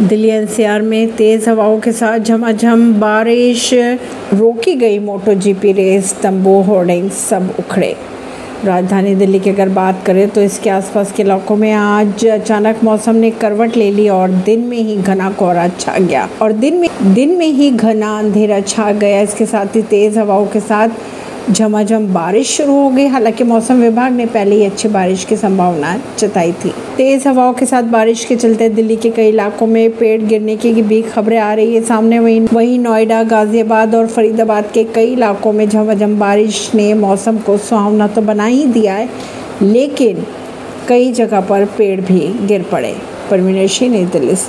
Delhi NCR में तेज हवाओं के साथ झमाझम बारिश, रोकी गई मोटो जीपी रेस तंबू होर्डिंग सब उखड़े। राजधानी दिल्ली की अगर बात करें तो इसके आसपास के इलाकों में आज अचानक मौसम ने करवट ले ली और दिन में ही घना कोहरा छा गया। और दिन में दिन में ही घना अंधेरा छा गया। इसके साथ ही तेज हवाओं के साथ झमाझम बारिश शुरू हो गई। हालाँकि मौसम विभाग ने पहले ही अच्छी बारिश की संभावना जताई थी। तेज हवाओं के साथ बारिश के चलते दिल्ली के कई इलाकों में पेड़ गिरने की भी खबरें आ रही है। सामने वहीं वहीं नोएडा, गाजियाबाद और फरीदाबाद के कई इलाकों में झमाझम बारिश ने मौसम को सुहावना तो बना ही दिया है, लेकिन कई जगह पर पेड़ भी गिर पड़े। परवीन सिंह, नई दिल्ली से।